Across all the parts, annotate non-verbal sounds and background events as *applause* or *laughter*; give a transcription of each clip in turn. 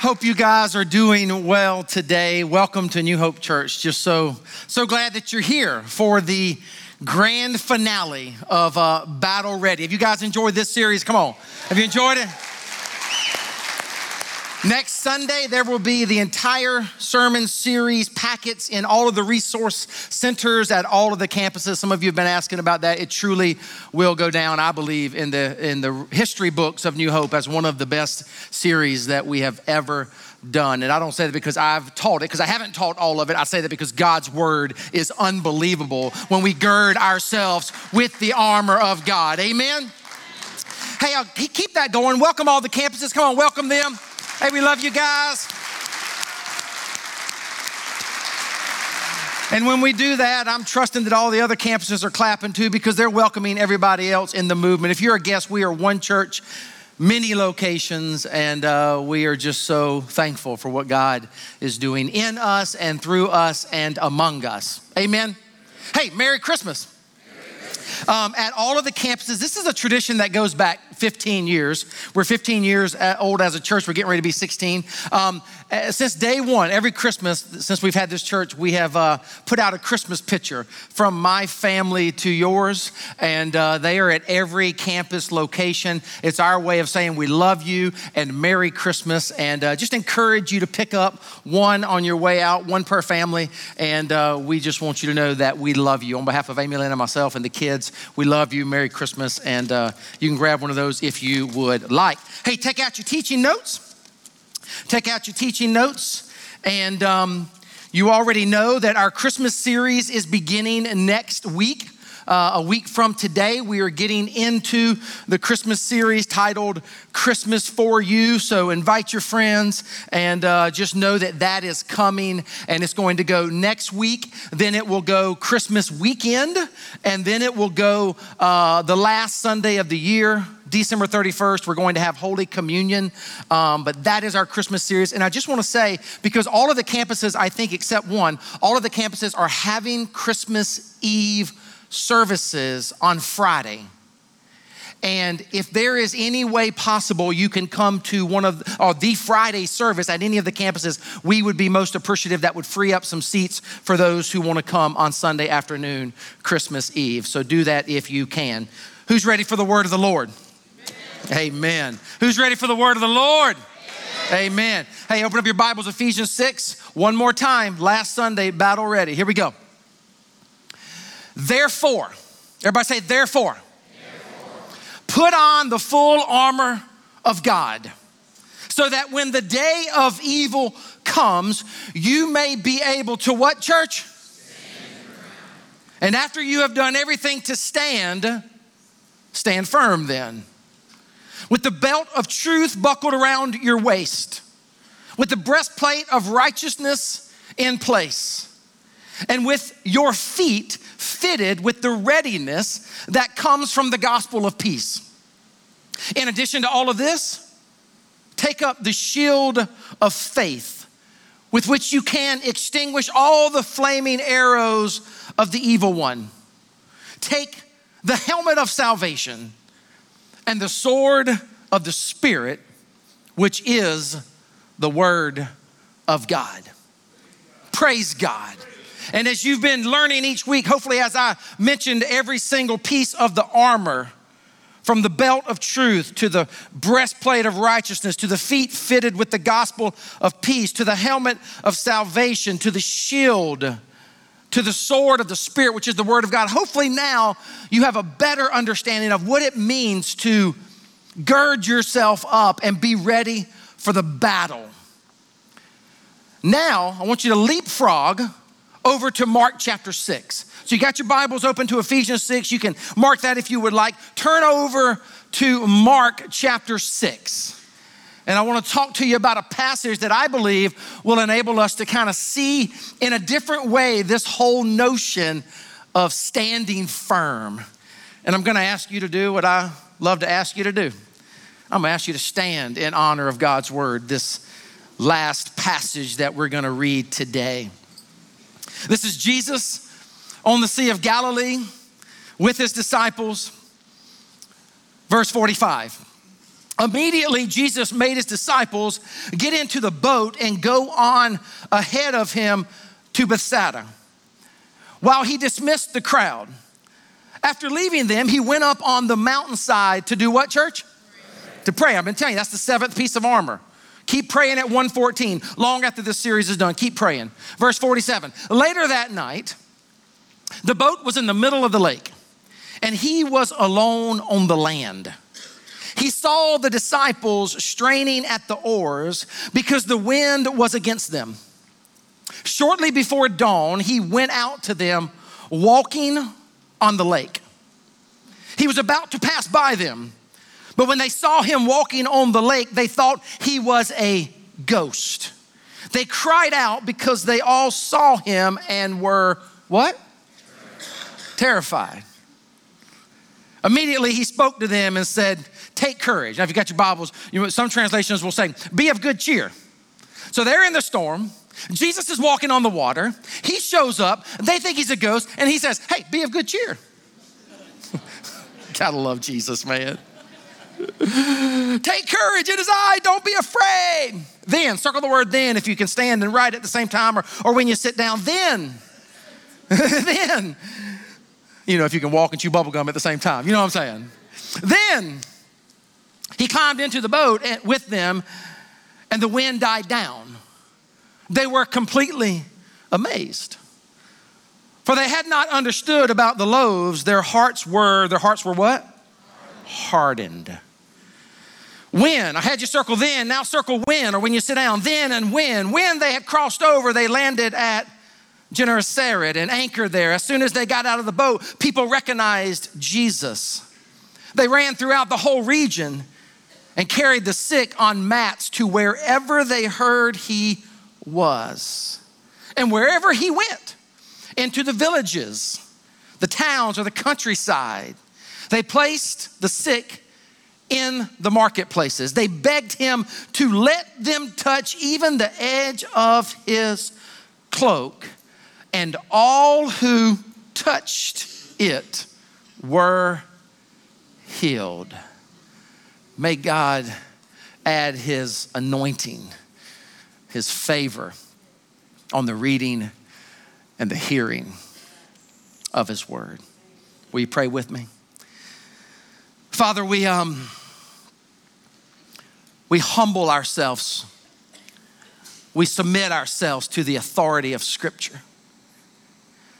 Hope you guys are doing well today. Welcome to New Hope Church. Just so so glad that you're here for the grand finale of uh, Battle Ready. Have you guys enjoyed this series? Come on, have you enjoyed it? Next Sunday, there will be the entire sermon series packets in all of the resource centers at all of the campuses. Some of you have been asking about that. It truly will go down, I believe, in the, in the history books of New Hope as one of the best series that we have ever done. And I don't say that because I've taught it, because I haven't taught all of it. I say that because God's word is unbelievable when we gird ourselves with the armor of God. Amen? Hey, I'll keep that going. Welcome all the campuses. Come on, welcome them. Hey, we love you guys. And when we do that, I'm trusting that all the other campuses are clapping too because they're welcoming everybody else in the movement. If you're a guest, we are one church, many locations, and uh, we are just so thankful for what God is doing in us and through us and among us. Amen. Hey, Merry Christmas. Um, at all of the campuses, this is a tradition that goes back 15 years. We're 15 years uh, old as a church. We're getting ready to be 16. Um, since day one, every Christmas, since we've had this church, we have uh, put out a Christmas picture from my family to yours, and uh, they are at every campus location. It's our way of saying we love you and Merry Christmas, and uh, just encourage you to pick up one on your way out, one per family, and uh, we just want you to know that we love you. On behalf of Amy Lynn and myself and the kids, we love you. Merry Christmas, and you can grab one of those if you would like. Hey, take out your teaching notes. Take out your teaching notes. And um, you already know that our Christmas series is beginning next week. Uh, a week from today, we are getting into the Christmas series titled Christmas for You. So invite your friends and uh, just know that that is coming and it's going to go next week. Then it will go Christmas weekend and then it will go uh, the last Sunday of the year. December 31st, we're going to have Holy Communion. Um, but that is our Christmas series. And I just want to say, because all of the campuses, I think, except one, all of the campuses are having Christmas Eve services on Friday. And if there is any way possible you can come to one of or the Friday service at any of the campuses, we would be most appreciative. That would free up some seats for those who want to come on Sunday afternoon, Christmas Eve. So do that if you can. Who's ready for the word of the Lord? Amen. Amen. Who's ready for the word of the Lord? Amen. Amen. Hey, open up your Bibles, Ephesians 6, one more time. Last Sunday, battle ready. Here we go. Therefore, everybody say, therefore, therefore, put on the full armor of God so that when the day of evil comes, you may be able to what, church? And after you have done everything to stand, stand firm then. With the belt of truth buckled around your waist, with the breastplate of righteousness in place, and with your feet fitted with the readiness that comes from the gospel of peace. In addition to all of this, take up the shield of faith with which you can extinguish all the flaming arrows of the evil one. Take the helmet of salvation and the sword of the Spirit, which is the Word of God. Praise God. And as you've been learning each week, hopefully, as I mentioned, every single piece of the armor from the belt of truth to the breastplate of righteousness to the feet fitted with the gospel of peace to the helmet of salvation to the shield to the sword of the spirit which is the word of god hopefully now you have a better understanding of what it means to gird yourself up and be ready for the battle. Now i want you to leapfrog over to Mark chapter 6. So you got your Bibles open to Ephesians 6. You can mark that if you would like. Turn over to Mark chapter 6. And I want to talk to you about a passage that I believe will enable us to kind of see in a different way this whole notion of standing firm. And I'm going to ask you to do what I love to ask you to do. I'm going to ask you to stand in honor of God's word, this last passage that we're going to read today. This is Jesus on the Sea of Galilee with his disciples. Verse 45. Immediately, Jesus made his disciples get into the boat and go on ahead of him to Bethsaida while he dismissed the crowd. After leaving them, he went up on the mountainside to do what, church? To pray. I've been telling you, that's the seventh piece of armor. Keep praying at 114, long after this series is done. Keep praying. Verse 47. Later that night, the boat was in the middle of the lake, and he was alone on the land he saw the disciples straining at the oars because the wind was against them. Shortly before dawn, he went out to them walking on the lake. He was about to pass by them, but when they saw him walking on the lake, they thought he was a ghost. They cried out because they all saw him and were what? Terrified. Immediately he spoke to them and said, Take courage. Now, if you got your Bibles, you know, some translations will say, Be of good cheer. So they're in the storm. Jesus is walking on the water. He shows up. They think he's a ghost, and he says, Hey, be of good cheer. *laughs* Gotta love Jesus, man. Take courage, it is I, don't be afraid. Then, circle the word then if you can stand and write at the same time or, or when you sit down. Then, *laughs* then, you know, if you can walk and chew bubblegum at the same time. You know what I'm saying? Then he climbed into the boat with them, and the wind died down. They were completely amazed. For they had not understood about the loaves, their hearts were, their hearts were what? Hardened. When, I had you circle then, now circle when, or when you sit down, then and when. When they had crossed over, they landed at Gennesaret and anchored there. As soon as they got out of the boat, people recognized Jesus. They ran throughout the whole region and carried the sick on mats to wherever they heard he was. And wherever he went, into the villages, the towns, or the countryside, they placed the sick in the marketplaces. They begged him to let them touch even the edge of his cloak and all who touched it were healed. May God add his anointing, his favor on the reading and the hearing of his word. Will you pray with me? Father, we um we humble ourselves. We submit ourselves to the authority of scripture.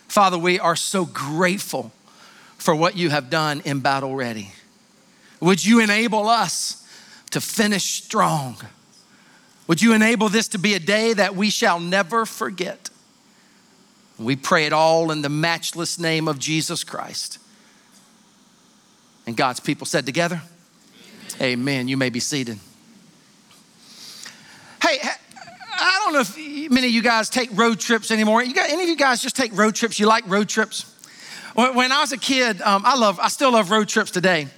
Father, we are so grateful for what you have done in battle ready. Would you enable us to finish strong? Would you enable this to be a day that we shall never forget? We pray it all in the matchless name of Jesus Christ. And God's people said together, Amen. Amen. You may be seated. Hey, I don't know if many of you guys take road trips anymore. You got any of you guys just take road trips? You like road trips? When I was a kid, um, I love, I still love road trips today.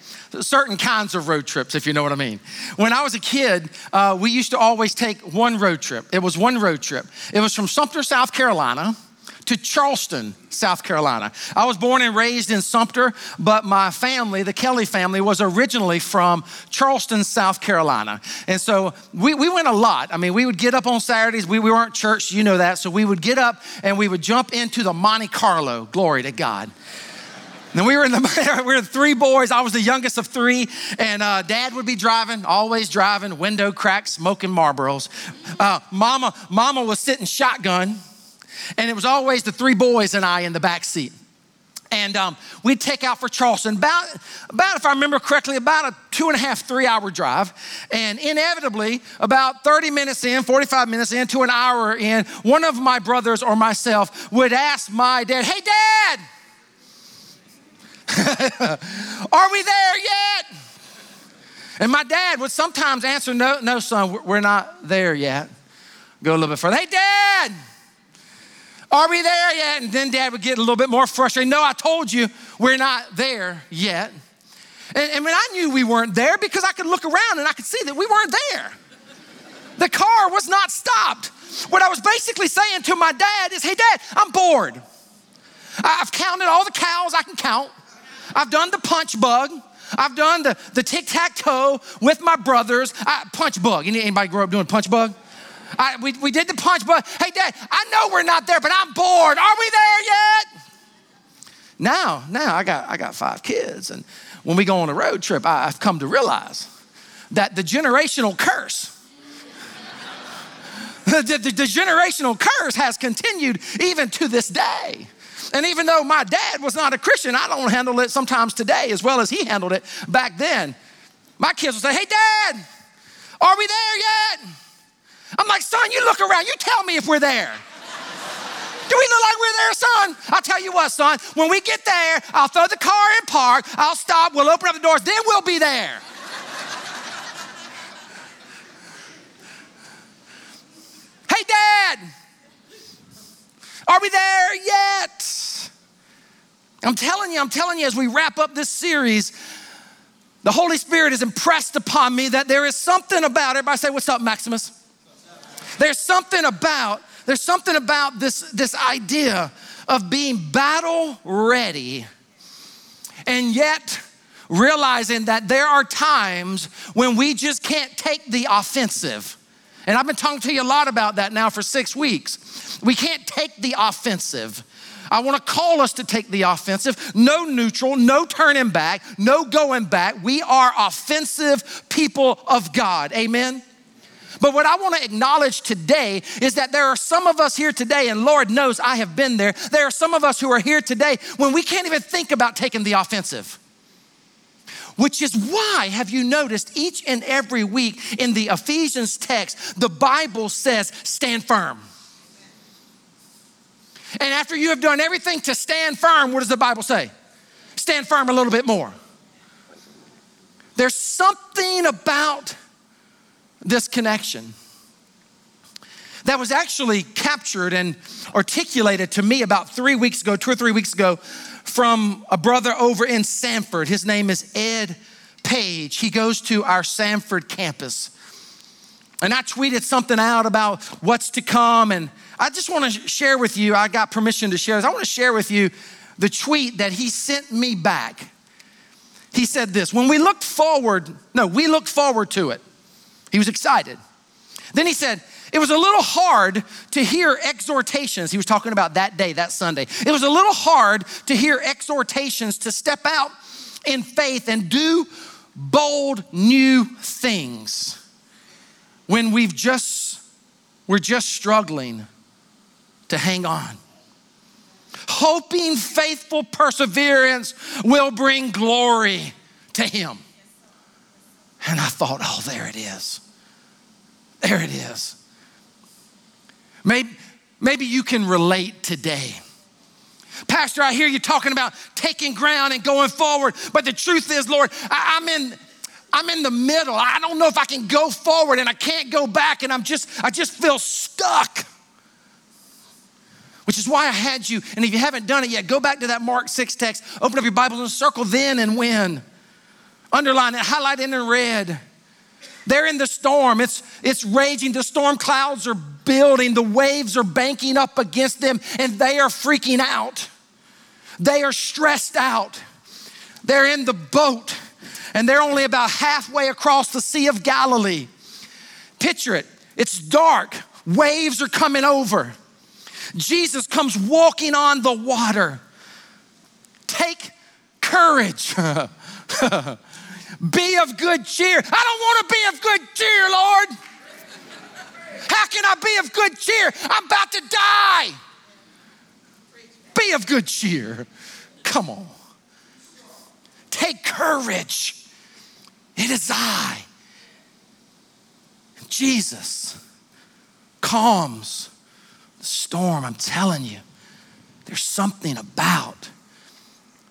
Certain kinds of road trips, if you know what I mean. When I was a kid, uh, we used to always take one road trip. It was one road trip. It was from Sumter, South Carolina to Charleston, South Carolina. I was born and raised in Sumter, but my family, the Kelly family, was originally from Charleston, South Carolina. And so we, we went a lot. I mean, we would get up on Saturdays. We, we weren't church, you know that. So we would get up and we would jump into the Monte Carlo. Glory to God. And we were in the *laughs* we were three boys. I was the youngest of three, and uh, Dad would be driving, always driving, window cracked, smoking Marlboros. Uh, mama, Mama was sitting shotgun and it was always the three boys and I in the back seat. And um, we'd take out for Charleston, about, about, if I remember correctly, about a two and a half, three hour drive. And inevitably, about 30 minutes in, 45 minutes in, to an hour in, one of my brothers or myself would ask my dad, Hey, dad, *laughs* are we there yet? And my dad would sometimes answer, No, no, son, we're not there yet. Go a little bit further. Hey, dad, are we there yet? And then dad would get a little bit more frustrated. No, I told you we're not there yet. And, and when I knew we weren't there because I could look around and I could see that we weren't there. The car was not stopped. What I was basically saying to my dad is, hey, dad, I'm bored. I've counted all the cows I can count. I've done the punch bug. I've done the, the tic tac toe with my brothers. I, punch bug. Anybody grow up doing punch bug? I, we, we did the punch but Hey, Dad, I know we're not there, but I'm bored. Are we there yet? Now, now I got, I got five kids. And when we go on a road trip, I, I've come to realize that the generational curse, *laughs* the, the, the generational curse has continued even to this day. And even though my dad was not a Christian, I don't handle it sometimes today as well as he handled it back then. My kids will say, Hey, dad, are we there yet? I'm like, Son, you look around, you tell me if we're there. Do we look like we're there, son? I'll tell you what, son, when we get there, I'll throw the car in park, I'll stop, we'll open up the doors, then we'll be there. hey, Dad, are we there yet? I'm telling you, I'm telling you, as we wrap up this series, the Holy Spirit has impressed upon me that there is something about, it. everybody say, What's up, Maximus? There's something about, there's something about this, this idea of being battle ready and yet realizing that there are times when we just can't take the offensive. And I've been talking to you a lot about that now for six weeks. We can't take the offensive. I want to call us to take the offensive. No neutral, no turning back, no going back. We are offensive people of God. Amen. But what I want to acknowledge today is that there are some of us here today, and Lord knows I have been there. There are some of us who are here today when we can't even think about taking the offensive. Which is why, have you noticed each and every week in the Ephesians text, the Bible says, stand firm. And after you have done everything to stand firm, what does the Bible say? Stand firm a little bit more. There's something about this connection that was actually captured and articulated to me about three weeks ago, two or three weeks ago, from a brother over in Sanford. His name is Ed Page. He goes to our Sanford campus. And I tweeted something out about what's to come. And I just want to share with you, I got permission to share this. I want to share with you the tweet that he sent me back. He said this When we look forward, no, we look forward to it. He was excited. Then he said, it was a little hard to hear exhortations. He was talking about that day, that Sunday. It was a little hard to hear exhortations to step out in faith and do bold new things when we've just we're just struggling to hang on. Hoping faithful perseverance will bring glory to him. And I thought, oh, there it is. There it is. Maybe, maybe you can relate today. Pastor, I hear you talking about taking ground and going forward, but the truth is, Lord, I, I'm in I'm in the middle. I don't know if I can go forward and I can't go back and I'm just I just feel stuck. Which is why I had you, and if you haven't done it yet, go back to that Mark 6 text, open up your Bibles and circle then and when. Underline it, highlight it in red. They're in the storm. It's, it's raging. The storm clouds are building. The waves are banking up against them, and they are freaking out. They are stressed out. They're in the boat, and they're only about halfway across the Sea of Galilee. Picture it it's dark, waves are coming over. Jesus comes walking on the water. Take courage. *laughs* Be of good cheer. I don't want to be of good cheer, Lord. How can I be of good cheer? I'm about to die. Be of good cheer. Come on. Take courage. It is I. Jesus calms the storm. I'm telling you, there's something about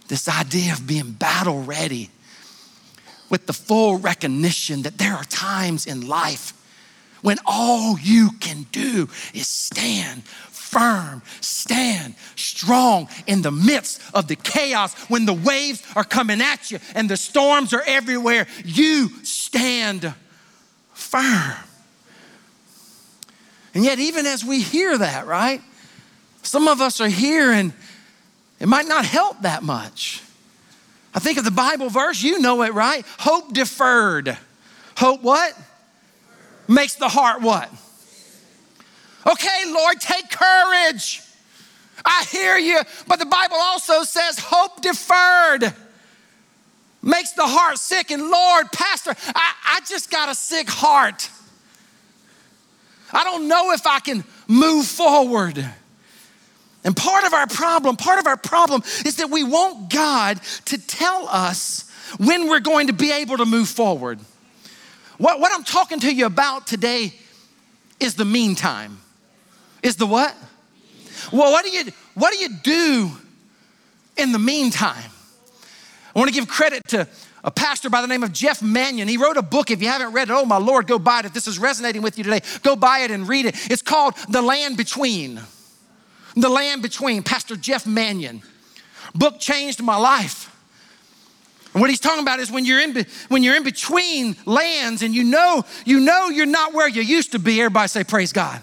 this idea of being battle ready with the full recognition that there are times in life when all you can do is stand firm, stand strong in the midst of the chaos. When the waves are coming at you and the storms are everywhere, you stand firm. And yet, even as we hear that, right? Some of us are here and it might not help that much. I think of the Bible verse, you know it, right? Hope deferred. Hope what? Makes the heart what? Okay, Lord, take courage. I hear you. But the Bible also says hope deferred makes the heart sick. And Lord, Pastor, I, I just got a sick heart. I don't know if I can move forward. And part of our problem, part of our problem is that we want God to tell us when we're going to be able to move forward. What, what I'm talking to you about today is the meantime. Is the what? Well, what do you what do you do in the meantime? I want to give credit to a pastor by the name of Jeff Manion. He wrote a book. If you haven't read it, oh my Lord, go buy it. If this is resonating with you today, go buy it and read it. It's called The Land Between. The Land Between, Pastor Jeff Manion. Book changed my life. And what he's talking about is when you're in when you're in between lands and you know you know you're not where you used to be. Everybody say praise God.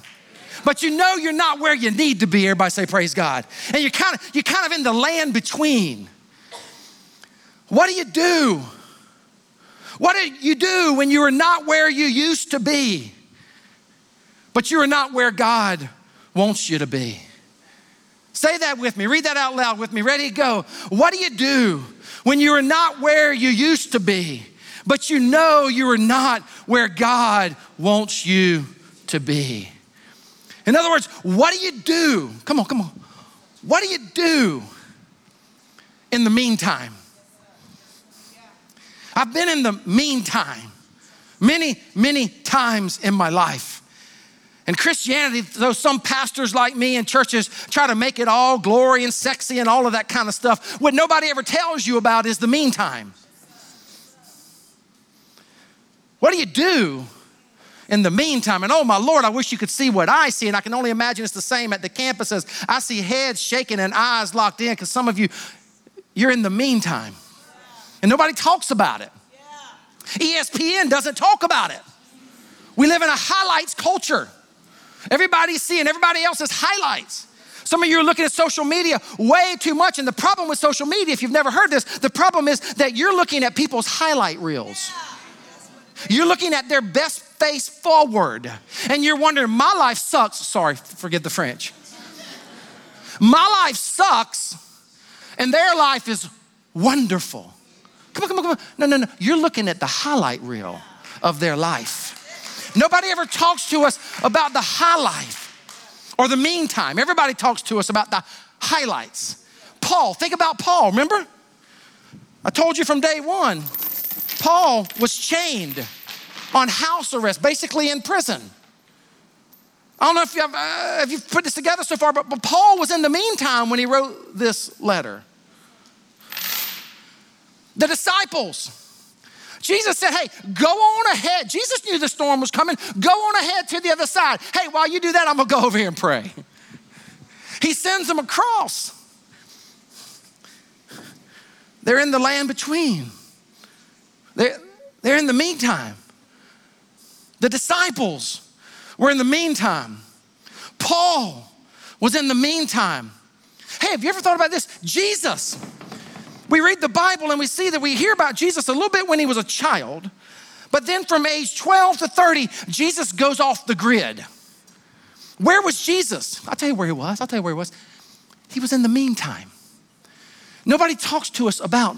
But you know you're not where you need to be. Everybody say praise God. And you're kind of you're kind of in the land between. What do you do? What do you do when you are not where you used to be, but you are not where God wants you to be? Say that with me. Read that out loud with me. Ready, to go. What do you do when you are not where you used to be, but you know you are not where God wants you to be? In other words, what do you do? Come on, come on. What do you do in the meantime? I've been in the meantime many, many times in my life. And Christianity, though some pastors like me and churches try to make it all glory and sexy and all of that kind of stuff, what nobody ever tells you about is the meantime. What do you do in the meantime? And oh my Lord, I wish you could see what I see. And I can only imagine it's the same at the campuses. I see heads shaking and eyes locked in because some of you, you're in the meantime and nobody talks about it. ESPN doesn't talk about it. We live in a highlights culture. Everybody's seeing everybody else's highlights. Some of you are looking at social media way too much. And the problem with social media, if you've never heard this, the problem is that you're looking at people's highlight reels. You're looking at their best face forward. And you're wondering, my life sucks. Sorry, forget the French. My life sucks, and their life is wonderful. Come on, come on, come on. No, no, no. You're looking at the highlight reel of their life. Nobody ever talks to us about the highlight or the meantime. Everybody talks to us about the highlights. Paul, think about Paul, remember? I told you from day one, Paul was chained on house arrest, basically in prison. I don't know if you've, uh, if you've put this together so far, but, but Paul was in the meantime when he wrote this letter the disciples. Jesus said, Hey, go on ahead. Jesus knew the storm was coming. Go on ahead to the other side. Hey, while you do that, I'm gonna go over here and pray. *laughs* He sends them across. They're in the land between. They're, they're in the meantime. The disciples were in the meantime. Paul was in the meantime. Hey, have you ever thought about this? Jesus we read the Bible and we see that we hear about Jesus a little bit when he was a child, but then from age 12 to 30, Jesus goes off the grid. Where was Jesus? I'll tell you where he was. I'll tell you where he was. He was in the meantime. Nobody talks to us about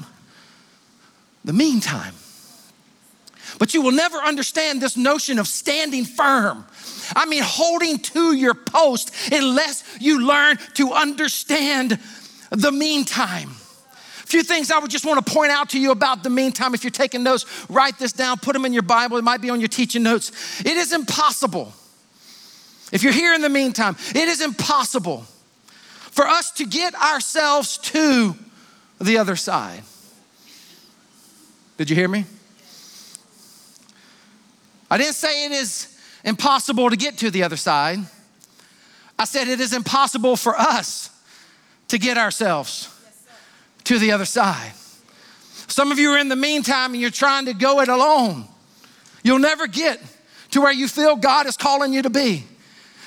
the meantime. But you will never understand this notion of standing firm. I mean, holding to your post unless you learn to understand the meantime few things I would just want to point out to you about the meantime. If you're taking notes, write this down, put them in your Bible. It might be on your teaching notes. It is impossible. If you're here in the meantime, it is impossible for us to get ourselves to the other side. Did you hear me? I didn't say it is impossible to get to the other side. I said it is impossible for us to get ourselves to the other side. Some of you are in the meantime and you're trying to go it alone. You'll never get to where you feel God is calling you to be.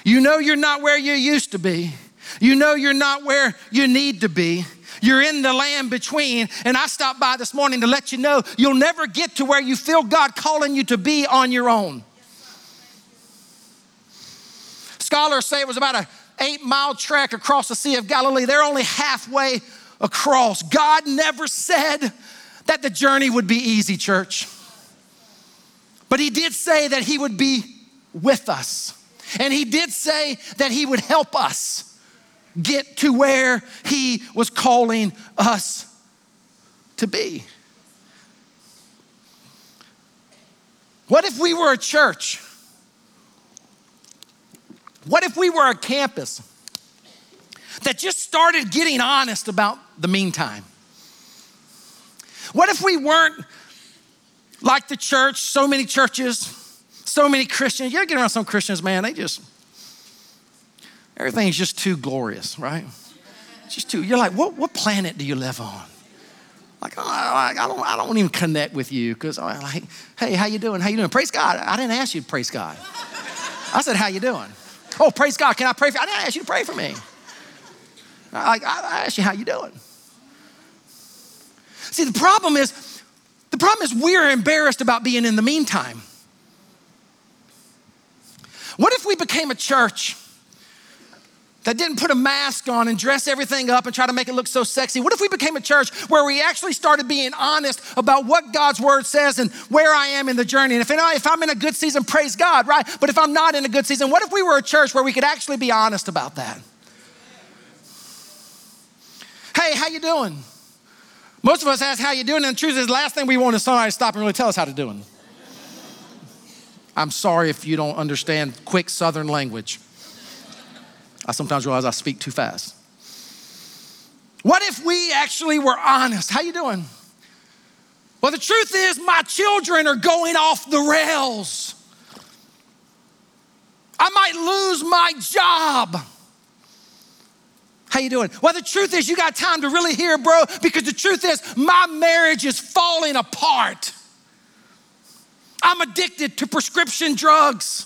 You know you're not where you used to be. You know you're not where you need to be. You're in the land between. And I stopped by this morning to let you know you'll never get to where you feel God calling you to be on your own. Scholars say it was about a eight mile trek across the Sea of Galilee. They're only halfway across. God never said that the journey would be easy, church. But He did say that He would be with us. And He did say that He would help us get to where He was calling us to be. What if we were a church? What if we were a campus that just started getting honest about the meantime? What if we weren't like the church, so many churches, so many Christians? You ever get around some Christians, man, they just, everything's just too glorious, right? just too, you're like, what, what planet do you live on? Like, oh, I, don't, I don't even connect with you because I'm oh, like, hey, how you doing? How you doing? Praise God. I didn't ask you to praise God. I said, how you doing? Oh, praise God. Can I pray for you? I didn't ask you to pray for me. I, I asked you how you doing. See, the problem is, the problem is we're embarrassed about being in the meantime. What if we became a church that didn't put a mask on and dress everything up and try to make it look so sexy? What if we became a church where we actually started being honest about what God's word says and where I am in the journey? And if, if I'm in a good season, praise God, right? But if I'm not in a good season, what if we were a church where we could actually be honest about that? Hey, how you doing? Most of us ask how you doing, and the truth is, the last thing we want is somebody to stop and really tell us how to doing. I'm sorry if you don't understand quick Southern language. I sometimes realize I speak too fast. What if we actually were honest? How you doing? Well, the truth is my children are going off the rails. I might lose my job. How you doing? Well, the truth is you got time to really hear, bro, because the truth is my marriage is falling apart. I'm addicted to prescription drugs.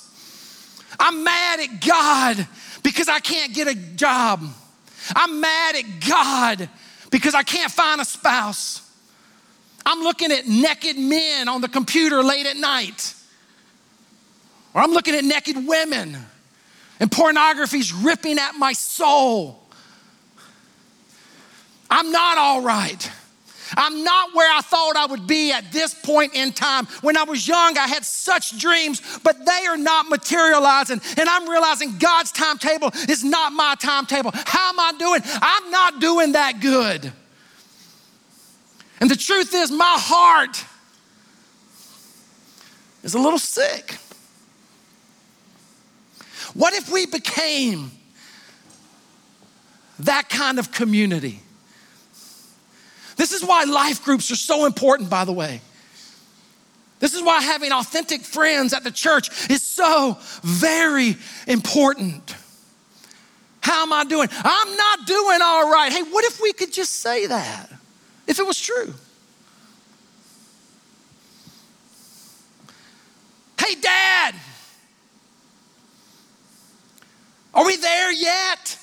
I'm mad at God because I can't get a job. I'm mad at God because I can't find a spouse. I'm looking at naked men on the computer late at night. Or I'm looking at naked women and pornography's ripping at my soul. I'm not all right. I'm not where I thought I would be at this point in time. When I was young, I had such dreams, but they are not materializing. And I'm realizing God's timetable is not my timetable. How am I doing? I'm not doing that good. And the truth is, my heart is a little sick. What if we became that kind of community? This is why life groups are so important, by the way. This is why having authentic friends at the church is so very important. How am I doing? I'm not doing all right. Hey, what if we could just say that? If it was true. Hey, Dad, are we there yet?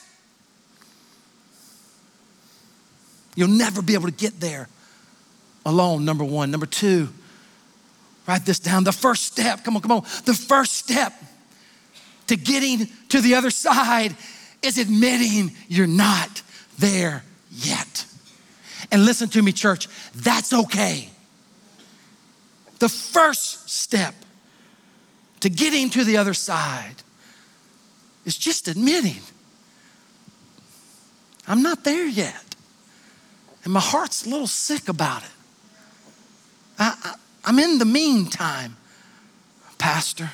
You'll never be able to get there alone, number one. Number two, write this down. The first step, come on, come on. The first step to getting to the other side is admitting you're not there yet. And listen to me, church, that's okay. The first step to getting to the other side is just admitting I'm not there yet. And my heart's a little sick about it. I, am in the meantime, Pastor.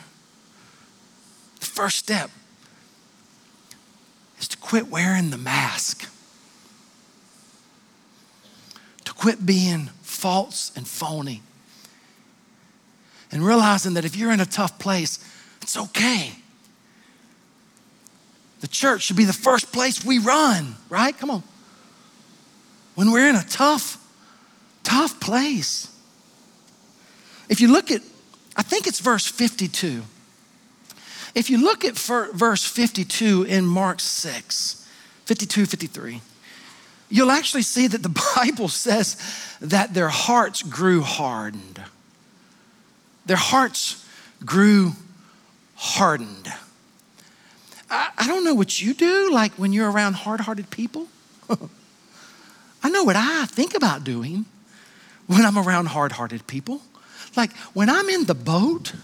The first step is to quit wearing the mask, to quit being false and phony, and realizing that if you're in a tough place, it's okay. The church should be the first place we run, right? Come on when we're in a tough, tough place. If you look at, I think it's verse 52. If you look at verse 52 in Mark 6, 52, 53, you'll actually see that the *laughs* Bible says that their hearts grew hardened. Their hearts grew hardened. I, I don't know what you do, like when you're around hard hearted people. *laughs* I know what I think about doing when I'm around hard hearted people. Like when I'm in the boat,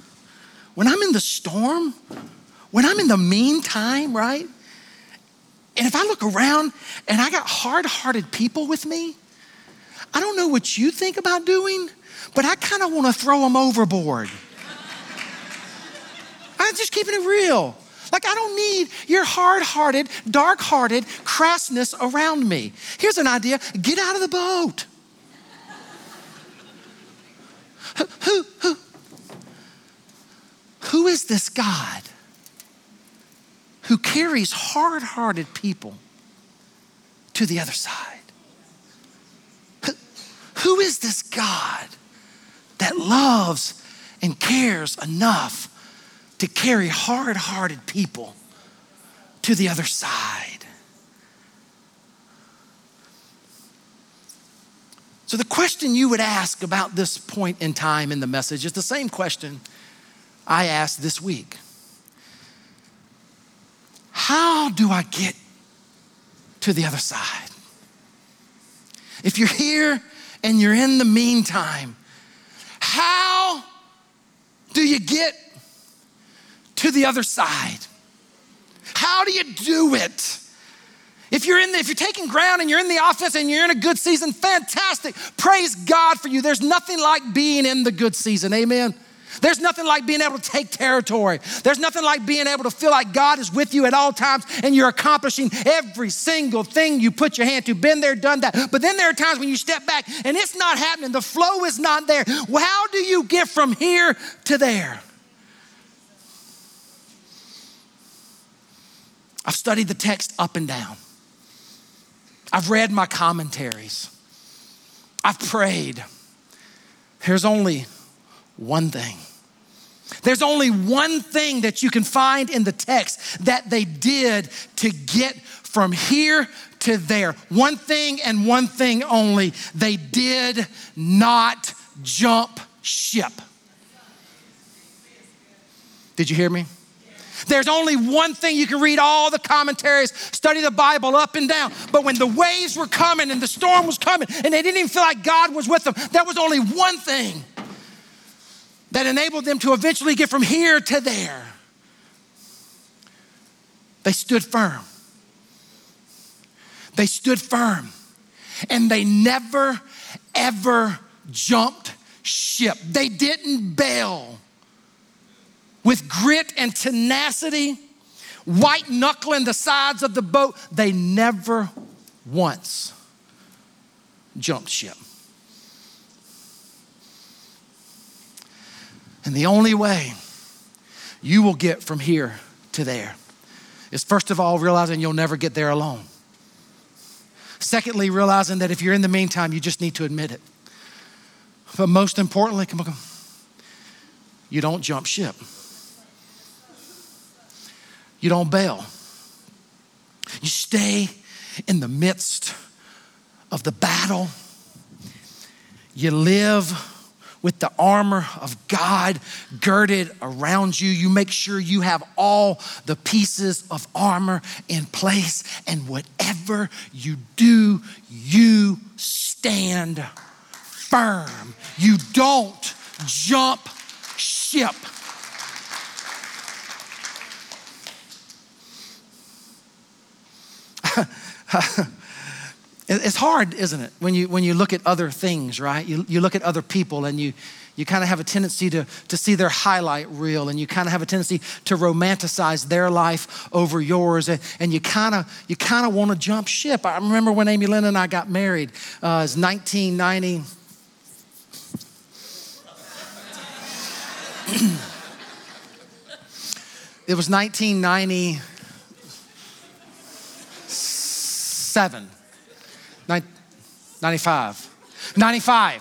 when I'm in the storm, when I'm in the meantime, right? And if I look around and I got hard hearted people with me, I don't know what you think about doing, but I kind of want to throw them overboard. *laughs* I'm just keeping it real. Like, I don't need your hard hearted, dark hearted crassness around me. Here's an idea get out of the boat. who, who, who is this God who carries hard hearted people to the other side? Who is this God that loves and cares enough to carry hard hearted people to the other side? So, the question you would ask about this point in time in the message is the same question I asked this week How do I get to the other side? If you're here and you're in the meantime, how do you get to the other side? How do you do it? If you're in the, if you're taking ground and you're in the office and you're in a good season, fantastic. Praise God for you. There's nothing like being in the good season. Amen. There's nothing like being able to take territory. There's nothing like being able to feel like God is with you at all times and you're accomplishing every single thing you put your hand to. Been there, done that. But then there are times when you step back and it's not happening. The flow is not there. Well, how do you get from here to there? I've studied the text up and down. I've read my commentaries. I've prayed. There's only one thing. There's only one thing that you can find in the text that they did to get from here to there. One thing and one thing only. They did not jump ship. Did you hear me? There's only one thing you can read all the commentaries, study the Bible up and down. But when the waves were coming and the storm was coming and they didn't even feel like God was with them, there was only one thing that enabled them to eventually get from here to there. They stood firm. They stood firm and they never, ever jumped ship. They didn't bail with grit and tenacity, white knuckling the sides of the boat, they never once jumped ship. And the only way you will get from here to there is first of all realizing you'll never get there alone. Secondly, realizing that if you're in the meantime, you just need to admit it. But most importantly, come on, come—you don't jump ship you don't bail. You stay in the midst of the battle. You live with the armor of God girded around you. You make sure you have all the pieces of armor in place. And whatever you do, you stand firm. You don't jump ship. *laughs* it's hard, isn't it? When you, when you look at other things, right? You, you look at other people and you, you kind of have a tendency to, to see their highlight reel and you kind of have a tendency to romanticize their life over yours and, and you kind of you kind of want to jump ship. I remember when Amy Lynn and I got married, uh, *clears throat* it was 1990. it was 1990. 97, 95, 95.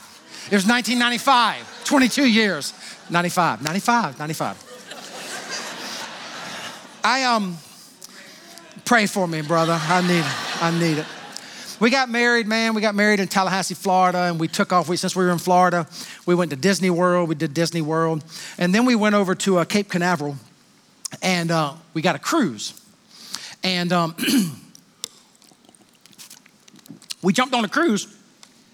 It was 1995, 22 years. 95, 95, 95. I um pray for me, brother. I need it. I need it. we got married, man. We got married in Tallahassee, Florida, and we took off. We, since we were in Florida, we went to Disney World. We did Disney World, and then we went over to uh, Cape Canaveral, and uh, we got a cruise. And um, *clears throat* we jumped on a cruise,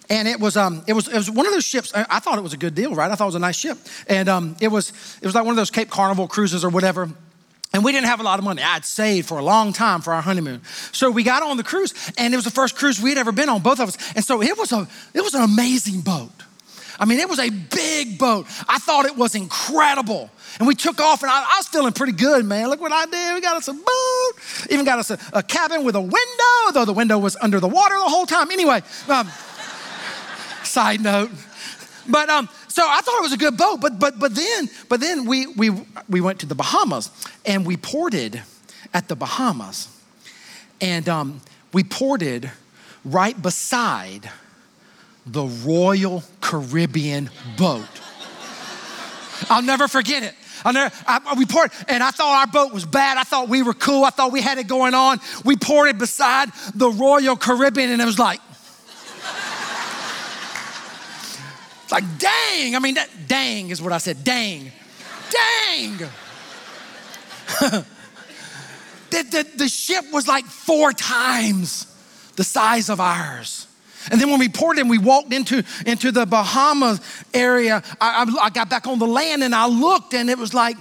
and it was um, it was it was one of those ships. I, thought it was a good deal, right? I thought it was a nice ship, and um, it was it was like one of those Cape Canaveral cruises or whatever. And we didn't have a lot of money. I'd saved for a long time for our honeymoon. So we got on the cruise, and it was the first cruise we'd ever been on, both of us. And so it was a it was an amazing boat. I mean, it was a big boat. I thought it was incredible. And we took off, and I, I was feeling pretty good, man. Look what I did. We got us a boat, even got us a, a cabin with a window, though the window was under the water the whole time. Anyway, um, *laughs* side note. But um, so I thought it was a good boat, but but but then but then we we we went to the Bahamas and we ported at the Bahamas, and um, we ported right beside the Royal Caribbean boat. I'll never forget it. I never, I, we poured, and I thought our boat was bad. I thought we were cool. I thought we had it going on. We ported beside the Royal Caribbean, and it was like, *laughs* like, dang. I mean, that dang is what I said. Dang. Dang. *laughs* the, the, the ship was like four times the size of ours. And then when we poured in, we walked into, into the Bahamas area. I, I, I got back on the land and I looked, and it was like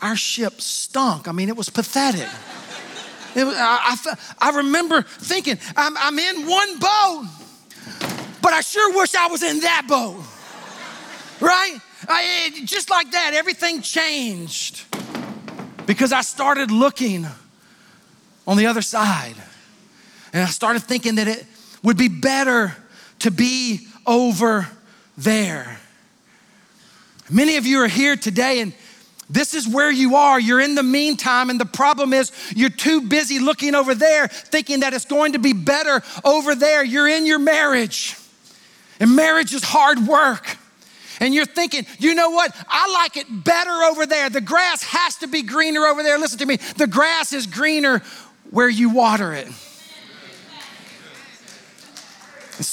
our ship stunk. I mean, it was pathetic. It was, I, I, I remember thinking, I'm, I'm in one boat but I sure wish I was in that boat. Right? I, just like that, everything changed because I started looking on the other side. And I started thinking that it would be better to be over there. Many of you are here today and this is where you are. You're in the meantime, and the problem is you're too busy looking over there, thinking that it's going to be better over there. You're in your marriage. And marriage is hard work. And you're thinking, you know what? I like it better over there. The grass has to be greener over there. Listen to me. The grass is greener where you water it.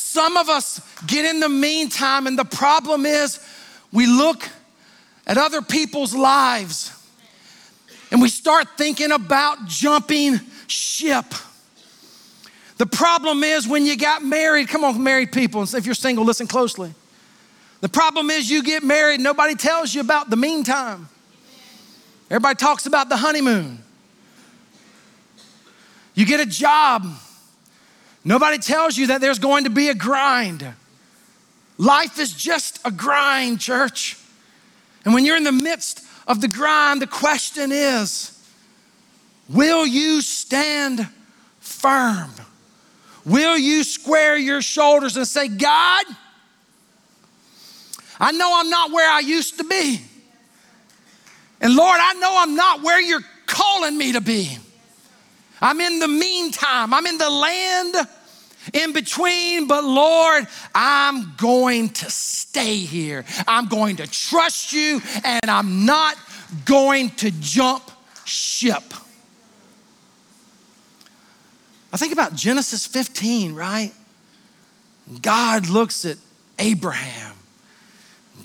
Some of us get in the meantime, and the problem is we look at other people's lives and we start thinking about jumping ship. The problem is when you got married, come on, married people, if you're single, listen closely. The problem is you get married, nobody tells you about the meantime. Everybody talks about the honeymoon. You get a job, nobody tells you that there's going to be a grind. Life is just a grind, church. And when you're in the midst of the grind, the question is will you stand firm? Will you square your shoulders and say, God, I know I'm not where I used to be. And Lord, I know I'm not where you're calling me to be. I'm in the meantime, I'm in the land in between, but Lord, I'm going to stay here. I'm going to trust you, and I'm not going to jump ship. I think about Genesis 15, right? God looks at Abraham.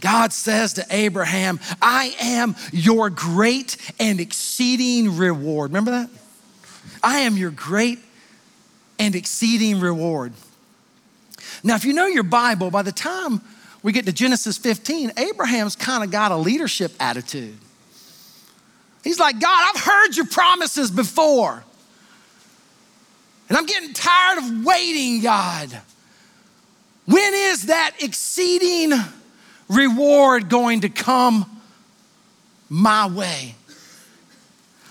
God says to Abraham, I am your great and exceeding reward. Remember that? I am your great and exceeding reward. Now, if you know your Bible, by the time we get to Genesis 15, Abraham's kind of got a leadership attitude. He's like, God, I've heard your promises before. And I'm getting tired of waiting, God. When is that exceeding reward going to come my way?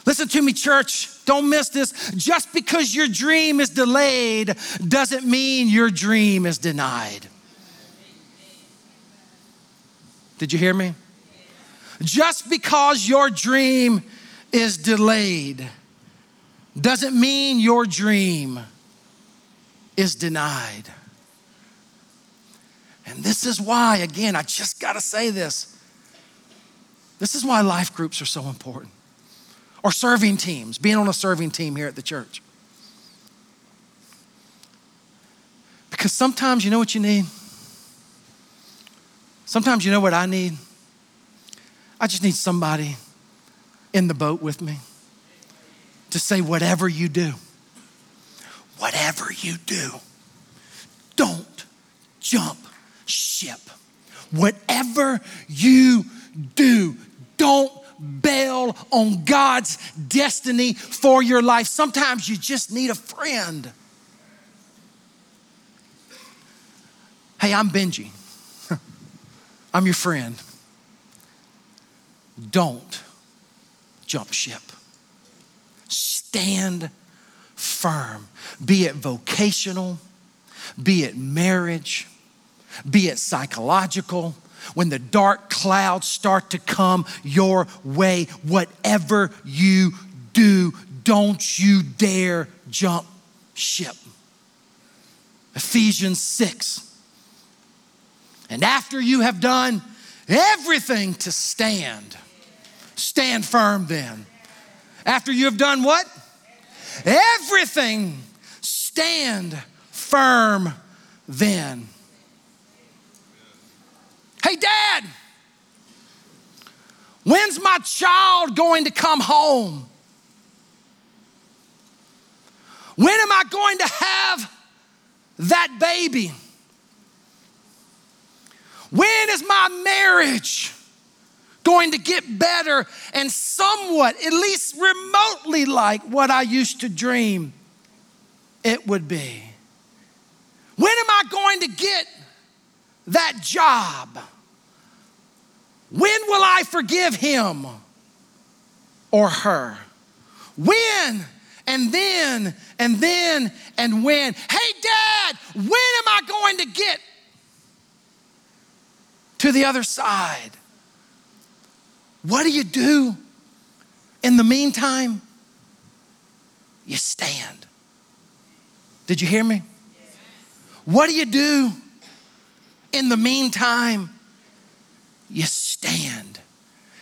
Listen to me, church. Don't miss this. Just because your dream is delayed doesn't mean your dream is denied. Did you hear me? Just because your dream is delayed doesn't mean your dream is denied. And this is why, again, I just got to say this. This is why life groups are so important, or serving teams, being on a serving team here at the church. Because sometimes you know what you need? Sometimes you know what I need? I just need somebody in the boat with me to say, whatever you do, whatever you do, don't jump ship. Whatever you do, don't bail on God's destiny for your life. Sometimes you just need a friend. Hey, I'm Benji. *laughs* I'm your friend. Don't jump ship. Stand firm, be it vocational, be it marriage, be it psychological. When the dark clouds start to come your way, whatever you do, don't you dare jump ship. Ephesians 6 and after you have done everything to stand, stand firm then. After you have done what? Everything, stand firm then. Hey, Dad, when's my child going to come home? When am I going to have that baby? When is my marriage going to get better and somewhat, at least remotely like what I used to dream it would be? When am I going to get that job? When will I forgive him or her? When and then and then and when? Hey, Dad, when am I going to get to the other side. What do you do in the meantime? You stand. Did you hear me? What do you do in the meantime? You stand.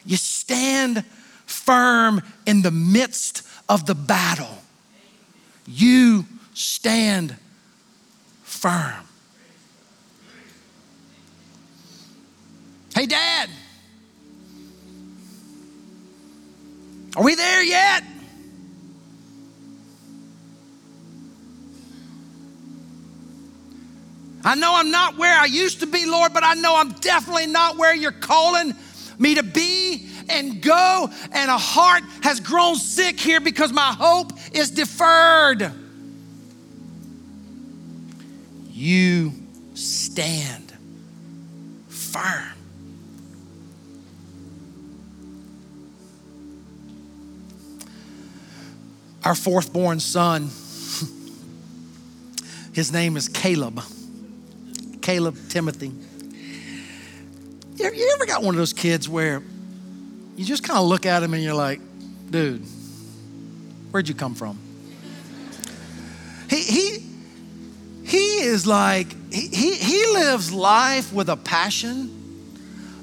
You stand firm in the midst of the battle. You stand firm. Hey, Dad, are we there yet? I know I'm not where I used to be, Lord, but I know I'm definitely not where you're calling me to be and go. And a heart has grown sick here because my hope is deferred. You stand firm. our fourth born son. *laughs* His name is Caleb. Caleb Timothy. You ever got one of those kids where you just kind of look at him and you're like, dude, where'd you come from? He, he, he is like, he, he, he lives life with a passion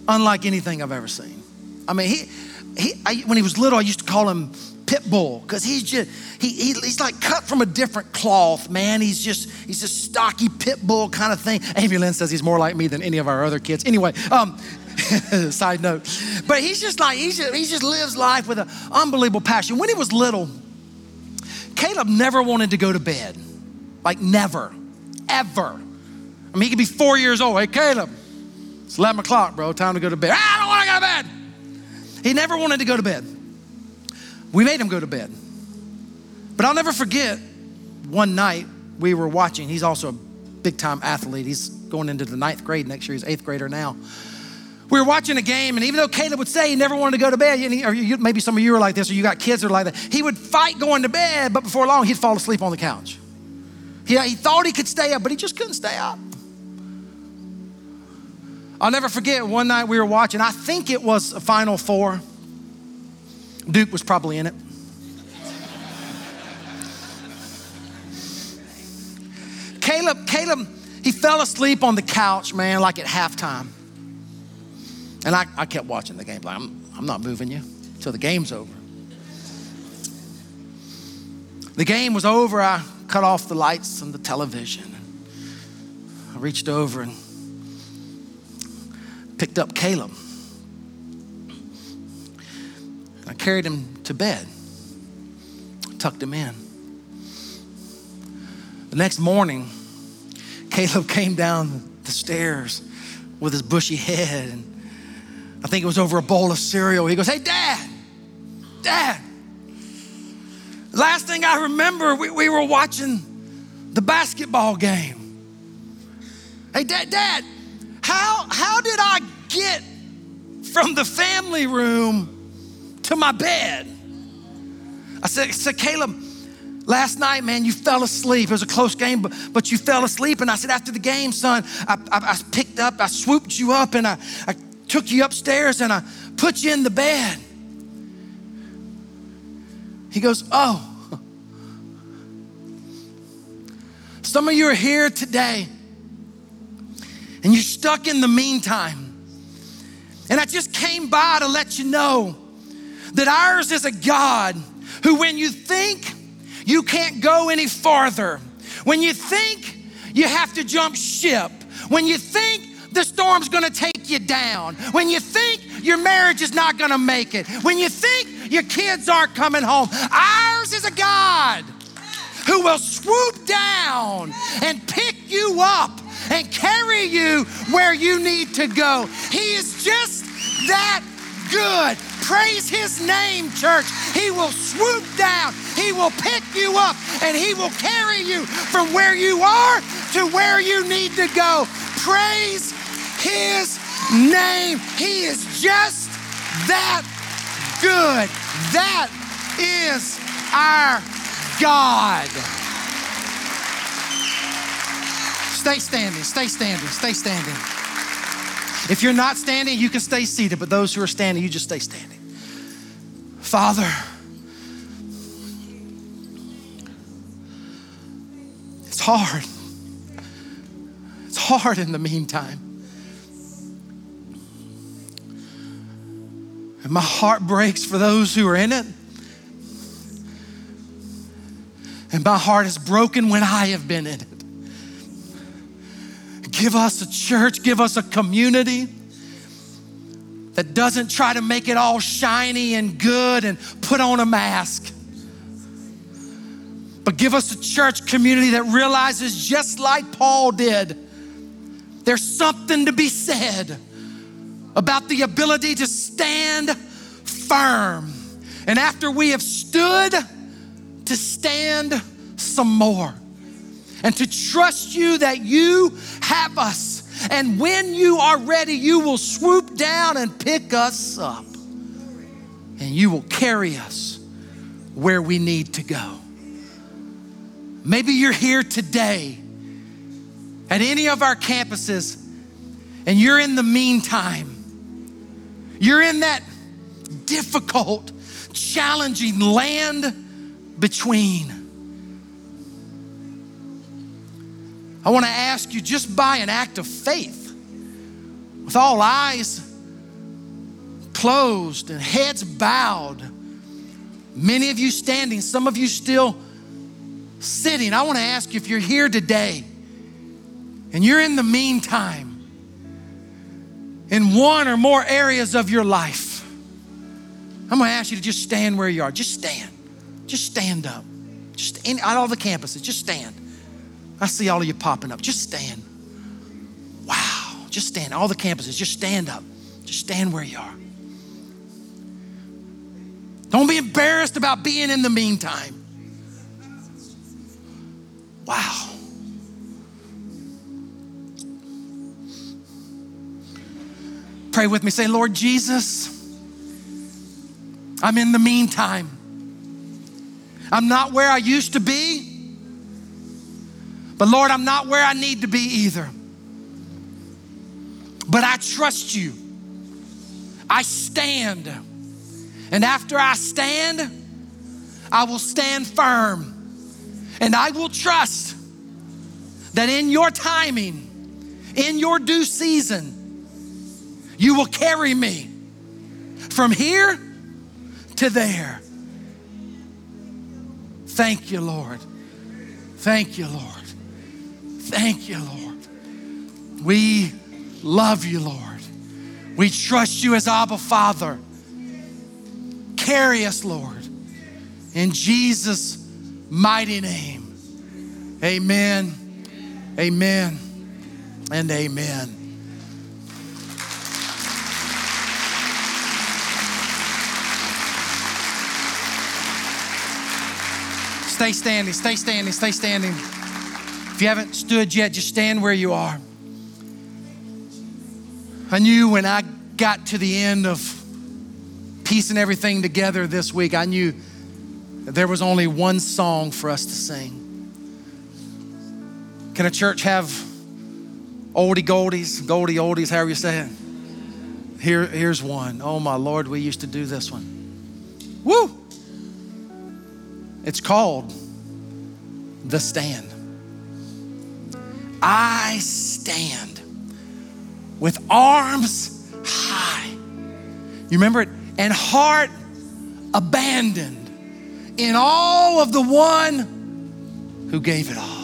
unlike anything I've ever seen. I mean, he, he I, when he was little, I used to call him pit bull because he's just he, he, he's like cut from a different cloth man. He's just he's a stocky pit bull kind of thing. Amy lynn says he's more like me than any of our other kids. Anyway um, *laughs* side note. But he's just like he's just, he just lives life with an unbelievable passion. When he was little caleb never wanted to go to bed. Like never. Ever. I mean he could be four years old. Hey caleb it's 11 o'clock bro. Time to go to bed. I don't want to go to bed. He never wanted to go to bed we made him go to bed. But I'll never forget one night we were watching. He's also a big time athlete. He's going into the ninth grade next year. He's eighth grader now. We were watching a game, and even though Caleb would say he never wanted to go to bed, or maybe some of you are like this, or you got kids that are like that, he would fight going to bed, but before long, he'd fall asleep on the couch. He, he thought he could stay up, but he just couldn't stay up. I'll never forget one night we were watching, I think it was a Final Four. Duke was probably in it. Caleb, Caleb, he fell asleep on the couch, man, like at halftime. And I, I kept watching the game. Like, I'm, I'm not moving you until the game's over. The game was over. I cut off the lights and the television. I reached over and picked up Caleb. I carried him to bed, tucked him in. The next morning, Caleb *laughs* came down the stairs with his bushy head, and I think it was over a bowl of cereal. He goes, Hey, Dad, Dad. Last thing I remember, we, we were watching the basketball game. Hey, Dad, Dad, how, how did I get from the family room to my bed? I said, I said Caleb, Last night, man, you fell asleep. It was a close game, but, but you fell asleep. And I said, after the game, son, I, I, I picked up, I swooped you up, and I, I took you upstairs and I put you in the bed. He goes, Oh. Some of you are here today and you're stuck in the meantime. And I just came by to let you know that ours is a God who, when you think you can't go any farther, when you think you have to jump ship, when you think the storm's gonna take you down, when you think your marriage is not gonna make it, when you think your kids aren't coming home, ours is a God who will swoop down and pick you up and carry you where you need to go. He is just that good. Praise his name, church. He will swoop down, he will pick you up, and he will carry you from where you are to where you need to go. Praise his name. He is just that good. That is our God. Stay standing, stay standing, stay standing. If you're not standing, you can stay seated, but those who are standing, you just stay standing. Father, it's hard. It's hard in the meantime. And my heart breaks for those who are in it. And my heart is broken when I have been in it. Give us a church, give us a community that doesn't try to make it all shiny and good and put on a mask. But give us a church community that realizes, just like Paul did, there's something to be said about the ability to stand firm. And after we have stood, to stand some more and to trust you that you have us. And when you are ready, you will swoop down and pick us up. And you will carry us where we need to go. Maybe you're here today at any of our campuses and you're in the meantime. You're in that difficult, challenging land between. I want to ask you just by an act of faith, with all eyes closed and heads bowed, many of you standing, some of you still sitting. I want to ask you if you're here today and you're in the meantime in one or more areas of your life, I'm going to ask you to just stand where you are. Just stand. Just stand up. Just in, out all the campuses, just stand. I see all of you popping up. Just stand. Wow. Just stand. All the campuses, just stand up. Just stand where you are. Don't be embarrassed about being in the meantime. Wow. Pray with me. Say, Lord Jesus, I'm in the meantime. I'm not where I used to be. But Lord, I'm not where I need to be either. But I trust you. I stand. And after I stand, I will stand firm. And I will trust that in your timing, in your due season, you will carry me from here to there. Thank you, Lord. Thank you, Lord. Thank you, Lord. We love you, Lord. We trust you as Abba Father. Carry us, Lord. In Jesus' mighty name. Amen. Amen. And amen. Stay standing, stay standing, stay standing. If you haven't stood yet, just stand where you are. I knew when I got to the end of piecing everything together this week, I knew there was only one song for us to sing. Can a church have oldie goldies, goldie oldies, however you say it? Here, here's one. Oh my Lord, we used to do this one. Woo! It's called The Stand. I stand with arms high. You remember it? And heart abandoned in all of the one who gave it all.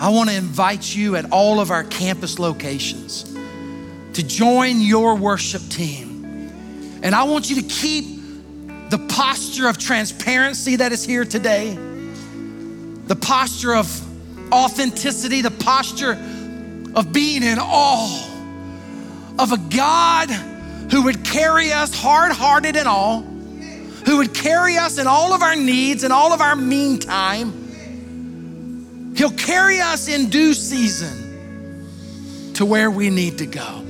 I want to invite you at all of our campus locations to join your worship team. And I want you to keep the posture of transparency that is here today, the posture of authenticity, the posture of being in awe of a God who would carry us hard hearted and all, who would carry us in all of our needs and all of our meantime. He'll carry us in due season to where we need to go.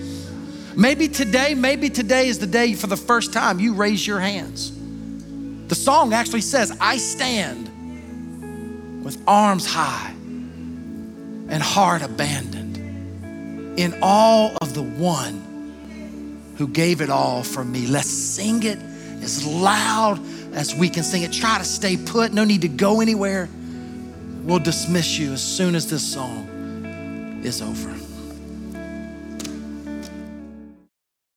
Maybe today, maybe today is the day for the first time you raise your hands. The song actually says, I stand with arms high and heart abandoned in all of the one who gave it all for me. Let's sing it as loud as we can sing it. Try to stay put, no need to go anywhere. We'll dismiss you as soon as this song is over.